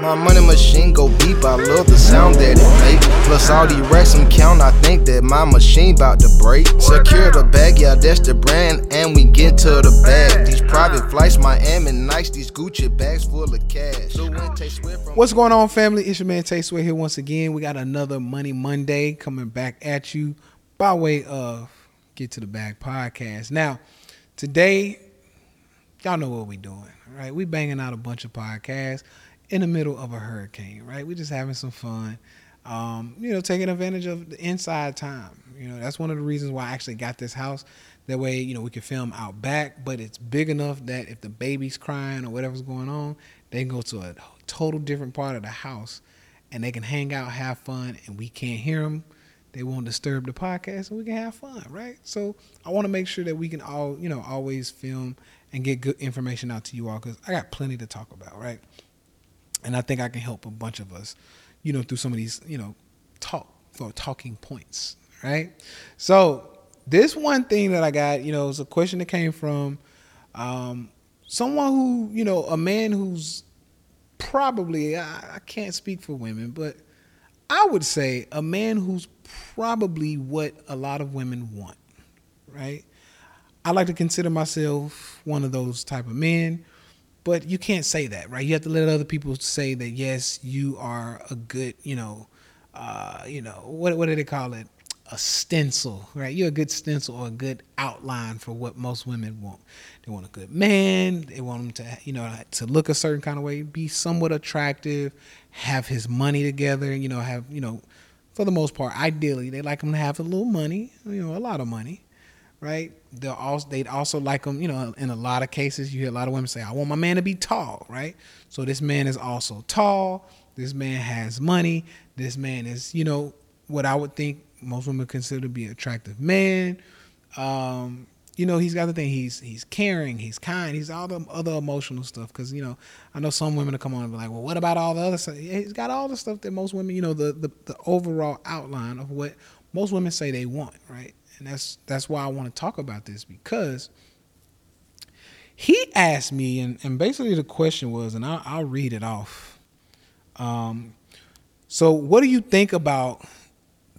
My money machine go beep, I love the sound that it make. Plus all these racks I'm count, I think that my machine bout to break. Secure the bag, yeah, that's the brand, and we get to the bag. These private flights, Miami nice, these Gucci bags full of cash. What's going on, family? It's your man Tay Sweat here once again. We got another Money Monday coming back at you by way of Get to the Bag podcast. Now, today, y'all know what we doing, right? We banging out a bunch of podcasts in the middle of a hurricane, right? We just having some fun. Um, you know, taking advantage of the inside time. You know, that's one of the reasons why I actually got this house. That way, you know, we can film out back, but it's big enough that if the baby's crying or whatever's going on, they can go to a total different part of the house and they can hang out, have fun, and we can't hear them. They won't disturb the podcast and we can have fun, right? So I want to make sure that we can all, you know, always film and get good information out to you all because I got plenty to talk about, right? And I think I can help a bunch of us, you know, through some of these, you know, talk or talking points, right? So this one thing that I got, you know, is a question that came from um, someone who, you know, a man who's probably I, I can't speak for women, but I would say a man who's probably what a lot of women want, right? I like to consider myself one of those type of men, but you can't say that, right? You have to let other people say that yes, you are a good, you know, uh, you know, what what do they call it? A stencil, right? You're a good stencil or a good outline for what most women want. They want a good man. They want him to, you know, to look a certain kind of way, be somewhat attractive, have his money together, you know, have, you know, for the most part, ideally, they like him to have a little money, you know, a lot of money, right? They'll also they'd also like them, you know, in a lot of cases, you hear a lot of women say, "I want my man to be tall," right? So this man is also tall. This man has money. This man is, you know, what I would think most women consider to be an attractive man. Um, you know, he's got the thing. He's he's caring. He's kind. He's all the other emotional stuff. Because you know, I know some women will come on and be like, "Well, what about all the other stuff?" He's got all the stuff that most women, you know, the the, the overall outline of what most women say they want, right? And that's that's why I want to talk about this because he asked me, and, and basically the question was, and I'll, I'll read it off. Um, so, what do you think about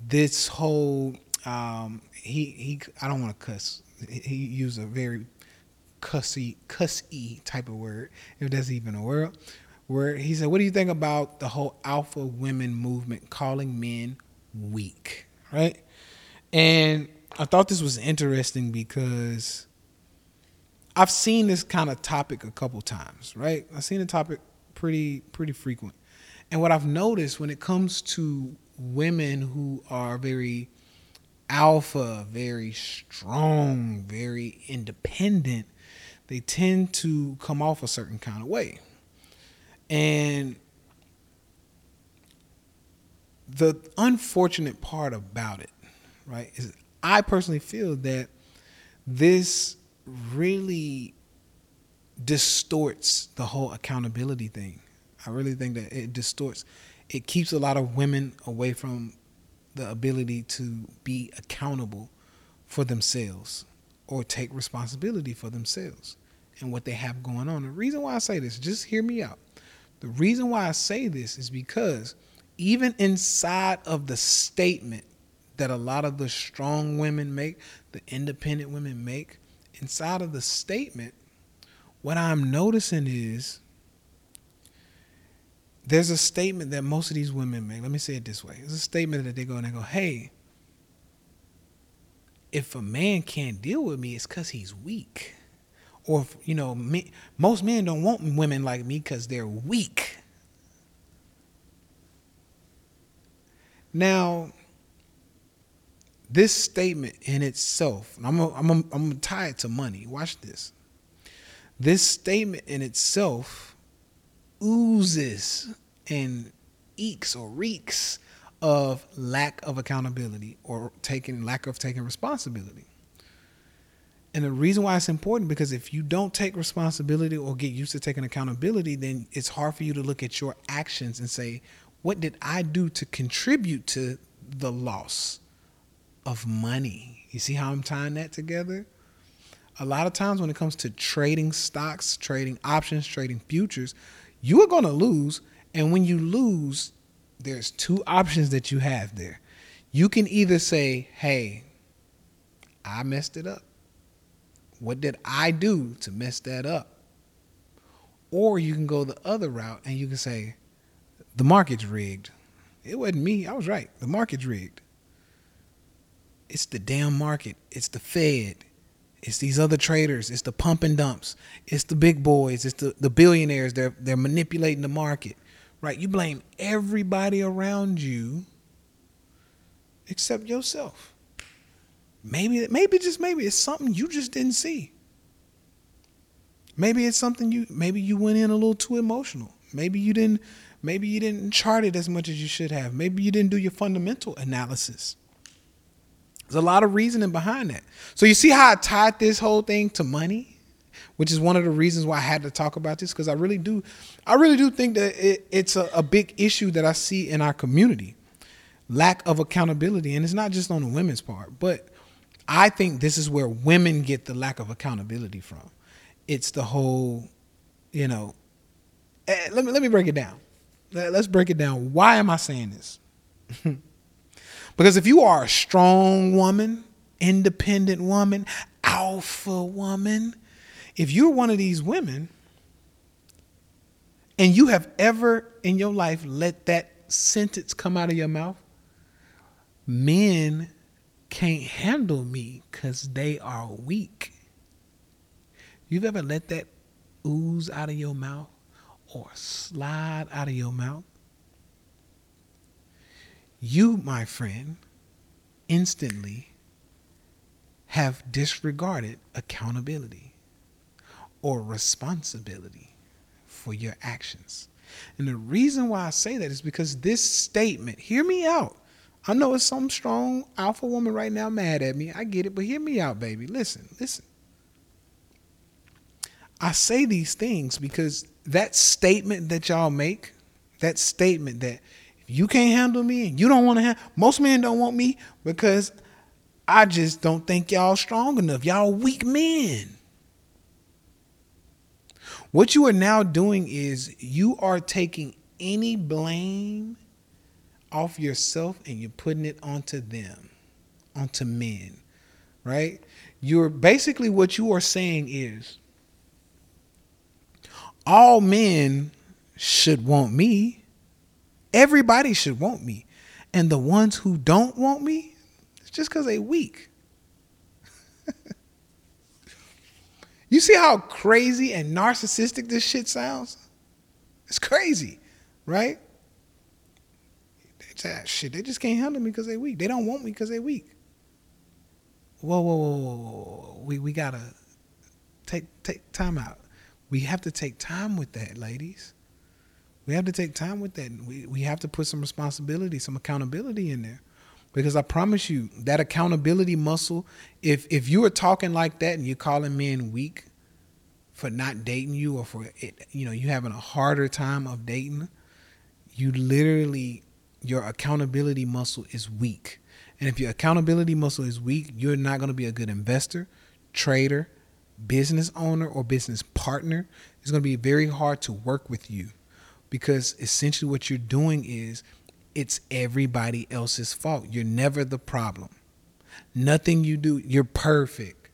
this whole? Um, he he. I don't want to cuss. He he used a very cussy cussy type of word, if that's even a word. Where he said, "What do you think about the whole alpha women movement calling men weak?" Right, and I thought this was interesting because I've seen this kind of topic a couple times, right? I've seen the topic pretty pretty frequent. And what I've noticed when it comes to women who are very alpha, very strong, very independent, they tend to come off a certain kind of way. And the unfortunate part about it, right, is I personally feel that this really distorts the whole accountability thing. I really think that it distorts. It keeps a lot of women away from the ability to be accountable for themselves or take responsibility for themselves and what they have going on. The reason why I say this, just hear me out. The reason why I say this is because even inside of the statement that a lot of the strong women make, the independent women make, inside of the statement, what I'm noticing is there's a statement that most of these women make. Let me say it this way. It's a statement that they go and they go, hey, if a man can't deal with me, it's because he's weak. Or, if, you know, me, most men don't want women like me because they're weak. Now, this statement in itself, I'm gonna, I'm gonna, I'm gonna tie it to money. Watch this. This statement in itself oozes and eeks or reeks of lack of accountability or taking lack of taking responsibility. And the reason why it's important because if you don't take responsibility or get used to taking accountability, then it's hard for you to look at your actions and say, what did I do to contribute to the loss of money? You see how I'm tying that together? A lot of times when it comes to trading stocks, trading options, trading futures, You are going to lose. And when you lose, there's two options that you have there. You can either say, hey, I messed it up. What did I do to mess that up? Or you can go the other route and you can say, the market's rigged. It wasn't me. I was right. The market's rigged. It's the damn market. It's the Fed. It's these other traders. It's the pump and dumps. It's the big boys. It's the, the billionaires. They're they're manipulating the market. Right? You blame everybody around you except yourself. Maybe maybe just maybe it's something you just didn't see. Maybe it's something you maybe you went in a little too emotional. Maybe you didn't maybe you didn't chart it as much as you should have. Maybe you didn't do your fundamental analysis. There's a lot of reasoning behind that. So you see how I tied this whole thing to money, which is one of the reasons why I had to talk about this because I really do, I really do think that it, it's a, a big issue that I see in our community, lack of accountability, and it's not just on the women's part, but I think this is where women get the lack of accountability from. It's the whole, you know, eh, let me let me break it down. Let's break it down. Why am I saying this? Because if you are a strong woman, independent woman, alpha woman, if you're one of these women and you have ever in your life let that sentence come out of your mouth, men can't handle me because they are weak. You've ever let that ooze out of your mouth or slide out of your mouth? You, my friend, instantly have disregarded accountability or responsibility for your actions. And the reason why I say that is because this statement, hear me out. I know it's some strong alpha woman right now mad at me. I get it, but hear me out, baby. Listen, listen. I say these things because that statement that y'all make, that statement that you can't handle me and you don't want to have most men don't want me because I just don't think y'all strong enough. Y'all weak men. What you are now doing is you are taking any blame off yourself and you're putting it onto them, onto men, right? You're basically what you are saying is all men should want me Everybody should want me. And the ones who don't want me, it's just because they weak. you see how crazy and narcissistic this shit sounds? It's crazy, right? They, ah, shit, they just can't handle me because they weak. They don't want me because they weak. Whoa, whoa, whoa, whoa, whoa. We we gotta take take time out. We have to take time with that, ladies. We have to take time with that. We we have to put some responsibility, some accountability in there. Because I promise you, that accountability muscle, if if you are talking like that and you're calling men weak for not dating you or for it, you know, you having a harder time of dating, you literally your accountability muscle is weak. And if your accountability muscle is weak, you're not going to be a good investor, trader, business owner, or business partner. It's going to be very hard to work with you because essentially what you're doing is it's everybody else's fault. You're never the problem. Nothing you do, you're perfect.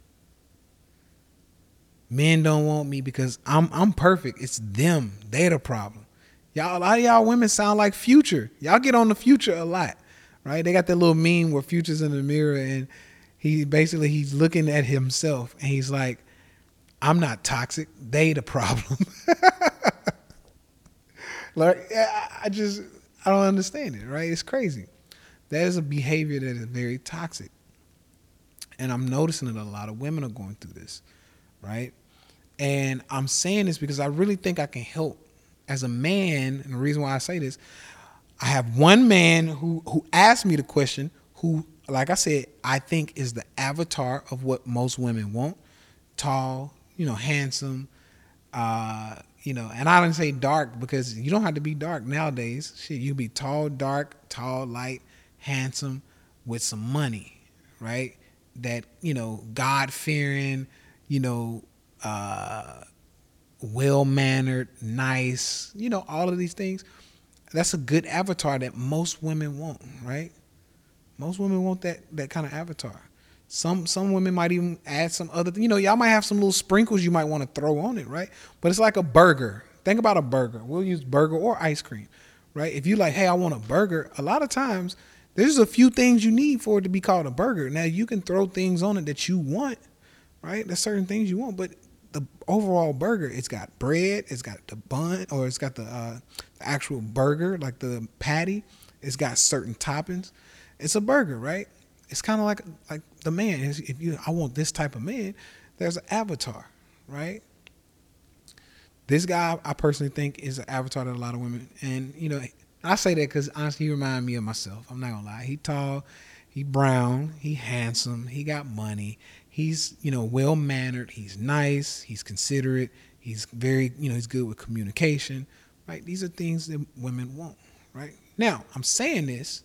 Men don't want me because I'm I'm perfect. It's them. They're the problem. Y'all, a lot of y'all women sound like Future. Y'all get on the Future a lot, right? They got that little meme where Future's in the mirror and he basically he's looking at himself and he's like, "I'm not toxic. They the problem." Like I just I don't understand it. Right? It's crazy. That is a behavior that is very toxic, and I'm noticing that a lot of women are going through this. Right? And I'm saying this because I really think I can help as a man. And the reason why I say this, I have one man who who asked me the question, who, like I said, I think is the avatar of what most women want: tall, you know, handsome, uh, you know, and I don't say dark because you don't have to be dark nowadays. Shit, you be tall, dark, tall, light, handsome, with some money, right? That you know, God fearing, you know, uh, well mannered, nice, you know, all of these things. That's a good avatar that most women want, right? Most women want that that kind of avatar. Some some women might even add some other, you know, y'all might have some little sprinkles you might want to throw on it, right? But it's like a burger. Think about a burger. We'll use burger or ice cream, right? If you like, hey, I want a burger, a lot of times there's a few things you need for it to be called a burger. Now you can throw things on it that you want, right? There's certain things you want, but the overall burger, it's got bread, it's got the bun, or it's got the uh, actual burger, like the patty. It's got certain toppings. It's a burger, right? It's kind of like like the man. If you, I want this type of man. There's an avatar, right? This guy, I personally think, is an avatar to a lot of women, and you know, I say that because honestly, he reminds me of myself. I'm not gonna lie. He tall, he brown, he handsome, he got money. He's you know well mannered. He's nice. He's considerate. He's very you know he's good with communication. Right. These are things that women want. Right. Now I'm saying this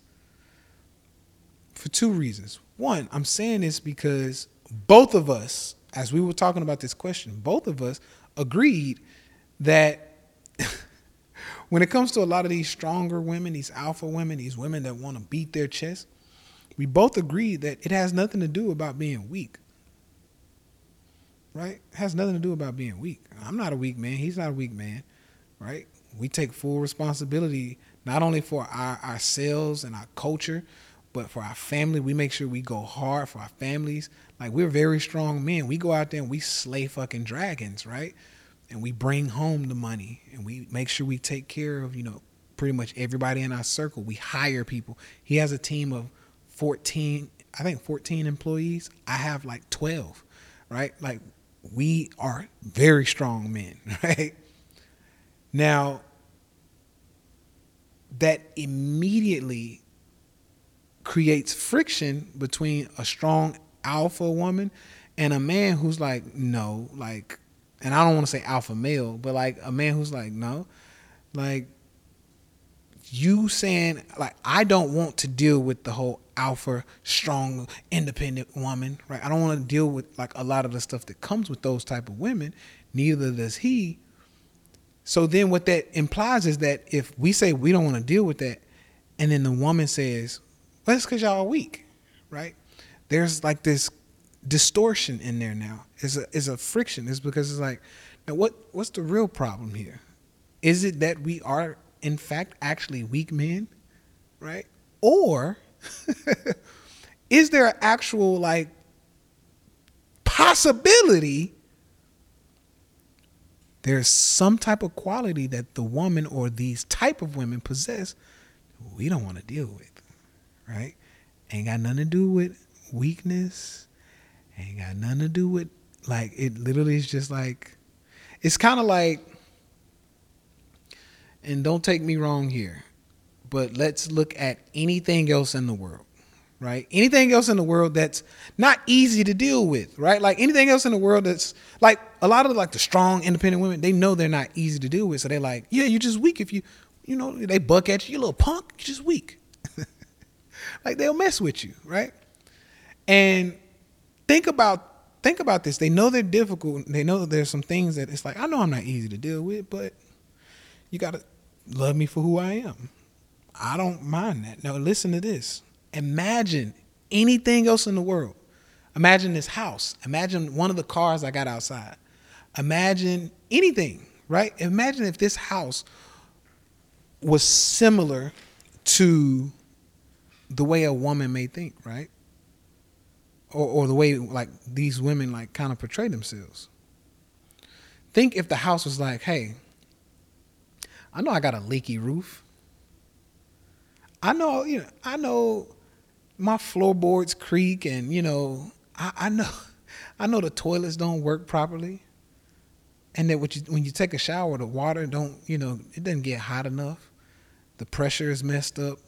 for two reasons. One, I'm saying this because both of us, as we were talking about this question, both of us agreed that when it comes to a lot of these stronger women, these alpha women, these women that want to beat their chest, we both agreed that it has nothing to do about being weak. Right? It has nothing to do about being weak. I'm not a weak man. He's not a weak man. Right? We take full responsibility not only for our ourselves and our culture, but for our family, we make sure we go hard for our families. Like we're very strong men. We go out there and we slay fucking dragons, right? And we bring home the money and we make sure we take care of, you know, pretty much everybody in our circle. We hire people. He has a team of 14, I think 14 employees. I have like 12, right? Like we are very strong men, right? Now, that immediately creates friction between a strong alpha woman and a man who's like, no, like, and I don't want to say alpha male, but like a man who's like, no, like, you saying, like, I don't want to deal with the whole alpha, strong, independent woman, right? I don't want to deal with like a lot of the stuff that comes with those type of women. Neither does he. So then what that implies is that if we say we don't want to deal with that, and then the woman says, well, it's because y'all are weak, right? There's like this distortion in there now. It's a, it's a friction. It's because it's like, now what, what's the real problem here? Is it that we are, in fact, actually weak men, right? Or is there an actual, like, possibility there's some type of quality that the woman or these type of women possess we don't want to deal with right? Ain't got nothing to do with weakness. Ain't got nothing to do with like it literally is just like it's kind of like and don't take me wrong here, but let's look at anything else in the world, right? Anything else in the world that's not easy to deal with, right? Like anything else in the world that's like a lot of like the strong independent women, they know they're not easy to deal with, so they're like, yeah, you're just weak if you, you know, they buck at you, you little punk, you're just weak. Like they'll mess with you, right? And think about think about this. They know they're difficult. They know there's some things that it's like I know I'm not easy to deal with, but you gotta love me for who I am. I don't mind that. Now listen to this. Imagine anything else in the world. Imagine this house. Imagine one of the cars I got outside. Imagine anything, right? Imagine if this house was similar to the way a woman may think, right? Or, or the way like these women like kind of portray themselves. Think if the house was like, hey, I know I got a leaky roof. I know, you know, I know my floorboards creak and, you know, I, I know I know the toilets don't work properly. And that when you when you take a shower, the water don't, you know, it doesn't get hot enough. The pressure is messed up.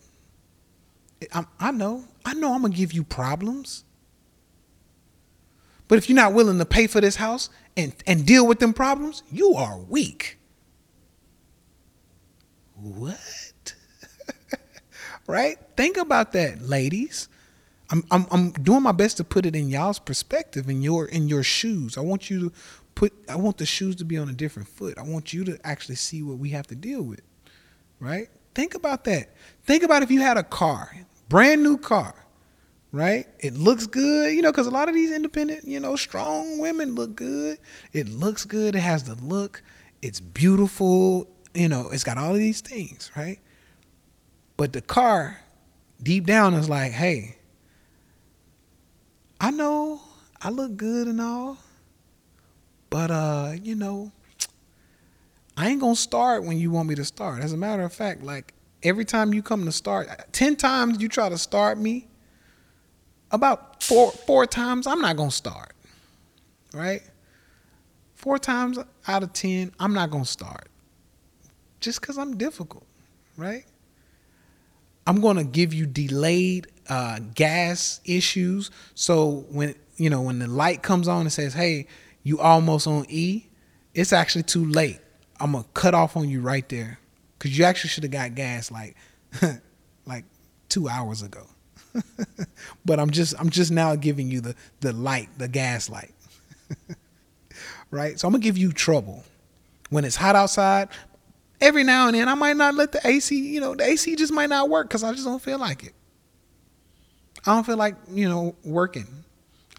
I, I know, I know I'm gonna give you problems. But if you're not willing to pay for this house and, and deal with them problems, you are weak. What? right? Think about that, ladies. I'm, I'm I'm doing my best to put it in y'all's perspective in your in your shoes. I want you to put I want the shoes to be on a different foot. I want you to actually see what we have to deal with. Right? Think about that. Think about if you had a car, brand new car, right? It looks good, you know, because a lot of these independent, you know, strong women look good. It looks good. It has the look. It's beautiful. You know, it's got all of these things, right? But the car, deep down, is like, hey, I know I look good and all, but uh, you know, I ain't gonna start when you want me to start. As a matter of fact, like every time you come to start, ten times you try to start me, about four four times I'm not gonna start. Right? Four times out of ten, I'm not gonna start. Just because I'm difficult, right? I'm gonna give you delayed uh, gas issues. So when you know when the light comes on and says, "Hey, you almost on E," it's actually too late. I'm gonna cut off on you right there because you actually should have got gas like like two hours ago. but I'm just I'm just now giving you the the light, the gas light. right? So I'm gonna give you trouble. When it's hot outside, every now and then I might not let the AC, you know, the AC just might not work because I just don't feel like it. I don't feel like, you know, working.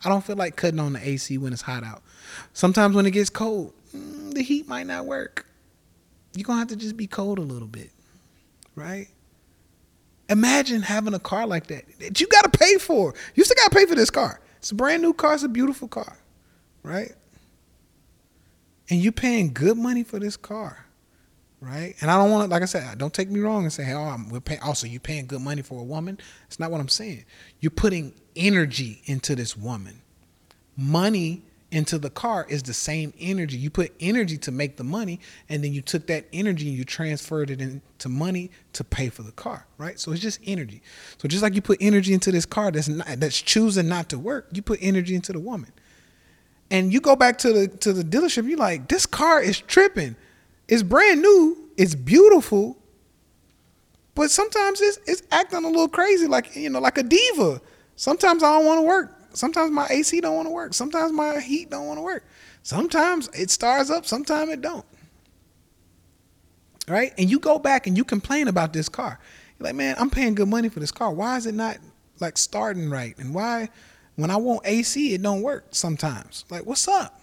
I don't feel like cutting on the AC when it's hot out. Sometimes when it gets cold, mm, the heat might not work. You're to have to just be cold a little bit, right? Imagine having a car like that that you got to pay for. You still got to pay for this car. It's a brand new car. It's a beautiful car, right? And you're paying good money for this car, right? And I don't want to, like I said, don't take me wrong and say, hey, oh, I'm, we're paying. Also, you're paying good money for a woman. It's not what I'm saying. You're putting energy into this woman. Money into the car is the same energy. You put energy to make the money, and then you took that energy and you transferred it into money to pay for the car, right? So it's just energy. So just like you put energy into this car that's not, that's choosing not to work, you put energy into the woman. And you go back to the to the dealership, you're like, this car is tripping. It's brand new, it's beautiful, but sometimes it's it's acting a little crazy, like you know, like a diva. Sometimes I don't want to work. Sometimes my AC don't want to work. Sometimes my heat don't want to work. Sometimes it starts up, sometimes it don't. Right? And you go back and you complain about this car. You're like, man, I'm paying good money for this car. Why is it not like starting right? And why when I want AC, it don't work sometimes. Like, what's up?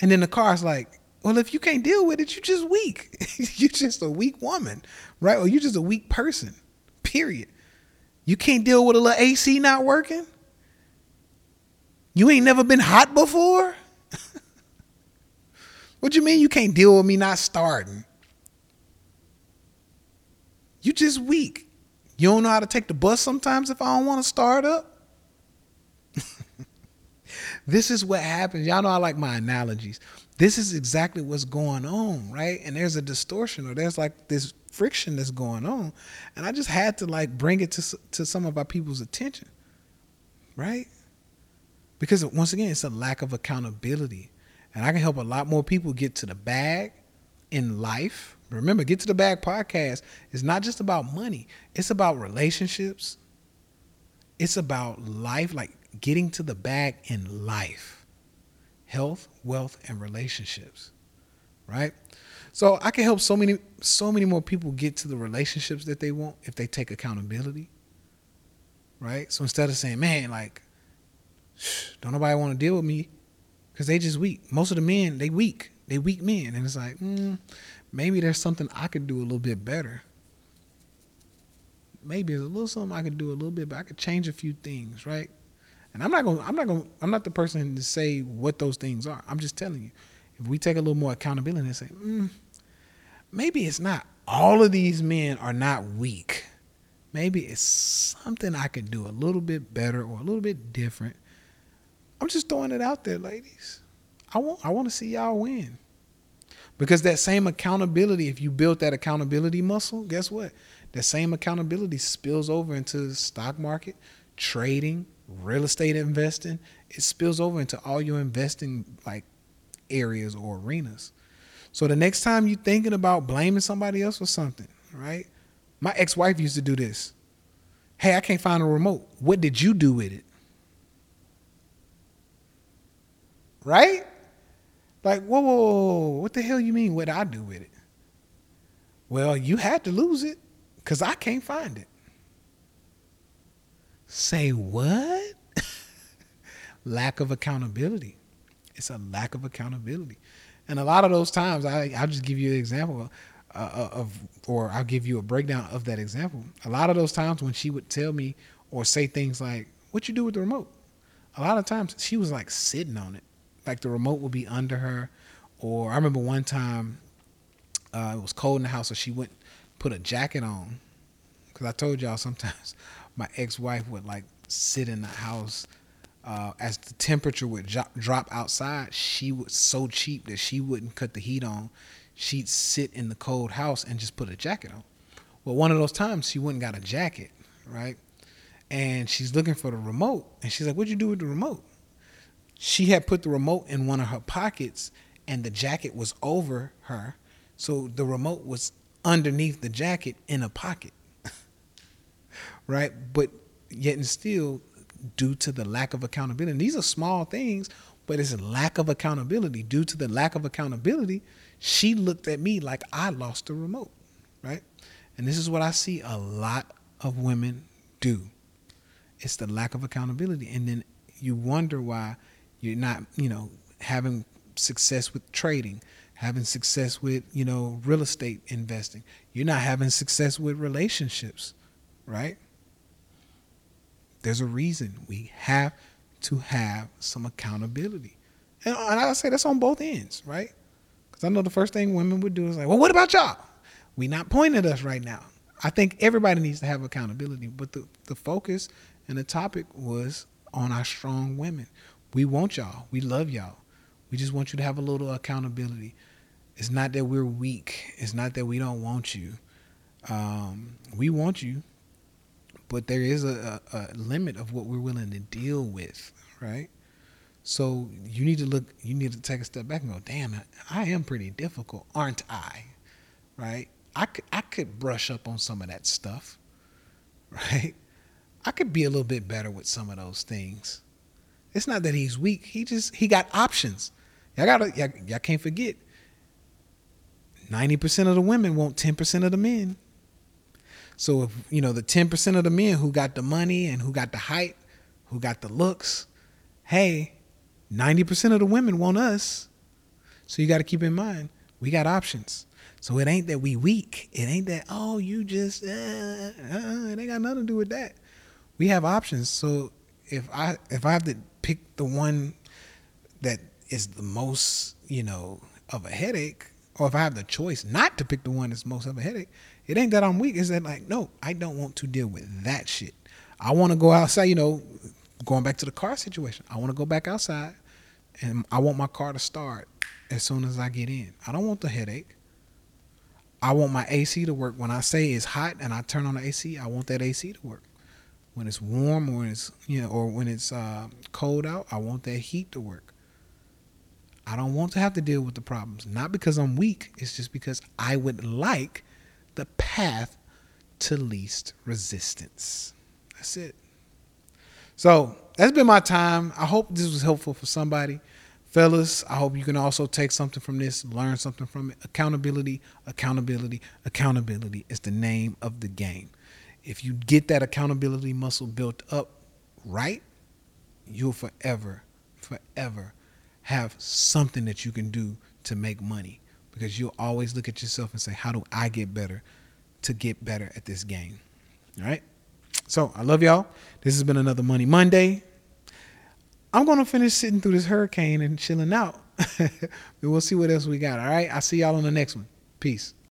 And then the car's like, well, if you can't deal with it, you're just weak. you're just a weak woman, right? Or you're just a weak person, period. You can't deal with a little AC not working? You ain't never been hot before? what you mean you can't deal with me not starting? You just weak. You don't know how to take the bus sometimes if I don't want to start up? this is what happens. Y'all know I like my analogies. This is exactly what's going on, right? And there's a distortion or there's like this friction that's going on. And I just had to like bring it to to some of our people's attention. Right? Because once again, it's a lack of accountability. And I can help a lot more people get to the bag in life. Remember, Get to the Bag podcast is not just about money, it's about relationships. It's about life, like getting to the bag in life health, wealth, and relationships. Right? So I can help so many, so many more people get to the relationships that they want if they take accountability. Right? So instead of saying, man, like, don't nobody want to deal with me because they just weak. Most of the men, they weak. They weak men. And it's like, mm, maybe there's something I could do a little bit better. Maybe there's a little something I could do a little bit, but I could change a few things, right? And I'm not gonna, I'm not gonna, I'm not the person to say what those things are. I'm just telling you, if we take a little more accountability and say, mm, maybe it's not all of these men are not weak. Maybe it's something I could do a little bit better or a little bit different I'm just throwing it out there, ladies. I want I want to see y'all win. Because that same accountability, if you build that accountability muscle, guess what? That same accountability spills over into the stock market, trading, real estate investing. It spills over into all your investing like areas or arenas. So the next time you're thinking about blaming somebody else for something, right? My ex-wife used to do this. Hey, I can't find a remote. What did you do with it? Right? Like, whoa, whoa, whoa, what the hell you mean? What I do with it? Well, you had to lose it because I can't find it. Say what? lack of accountability. It's a lack of accountability. And a lot of those times, I, I'll just give you an example of, uh, of, or I'll give you a breakdown of that example. A lot of those times when she would tell me or say things like, What you do with the remote? A lot of times she was like sitting on it. Like the remote would be under her. Or I remember one time uh, it was cold in the house, so she went put a jacket on. Because I told y'all sometimes my ex wife would like sit in the house uh, as the temperature would drop, drop outside, she was so cheap that she wouldn't cut the heat on. She'd sit in the cold house and just put a jacket on. Well, one of those times she went and got a jacket, right? And she's looking for the remote, and she's like, "What'd you do with the remote?" She had put the remote in one of her pockets, and the jacket was over her, so the remote was underneath the jacket in a pocket, right? But yet and still, due to the lack of accountability. These are small things, but it's a lack of accountability. Due to the lack of accountability, she looked at me like I lost the remote, right? And this is what I see a lot of women do. It's the lack of accountability. And then you wonder why you're not, you know, having success with trading, having success with, you know, real estate investing. You're not having success with relationships, right? There's a reason we have to have some accountability. And, and I say that's on both ends, right? Because I know the first thing women would do is like, well, what about y'all? We not pointing at us right now. I think everybody needs to have accountability, but the, the focus and the topic was on our strong women. We want y'all. We love y'all. We just want you to have a little accountability. It's not that we're weak. It's not that we don't want you. Um, we want you but there is a, a, a limit of what we're willing to deal with, right? So you need to look, you need to take a step back and go, damn, I am pretty difficult, aren't I? Right? I could, I could brush up on some of that stuff, right? I could be a little bit better with some of those things. It's not that he's weak. He just, he got options. Y'all gotta, y'all, y'all can't forget, 90% of the women want 10% of the men. So if you know the ten percent of the men who got the money and who got the height, who got the looks, hey, ninety percent of the women want us. So you got to keep in mind we got options. So it ain't that we weak. It ain't that oh you just uh, uh, it ain't got nothing to do with that. We have options. So if I if I have to pick the one that is the most you know of a headache, or if I have the choice not to pick the one that's most of a headache, it ain't that I'm weak. It's that like, no, I don't want to deal with that shit. I want to go outside, you know, going back to the car situation. I want to go back outside and I want my car to start as soon as I get in. I don't want the headache. I want my AC to work. When I say it's hot and I turn on the AC, I want that AC to work. When it's warm or when it's you know or when it's uh, cold out, I want that heat to work. I don't want to have to deal with the problems. Not because I'm weak, it's just because I would like the path to least resistance. That's it. So that's been my time. I hope this was helpful for somebody. Fellas, I hope you can also take something from this, learn something from it. Accountability, accountability, accountability is the name of the game. If you get that accountability muscle built up right, you'll forever, forever have something that you can do to make money because you'll always look at yourself and say, How do I get better to get better at this game? All right. So I love y'all. This has been another Money Monday. I'm going to finish sitting through this hurricane and chilling out. we'll see what else we got. All right. I'll see y'all on the next one. Peace.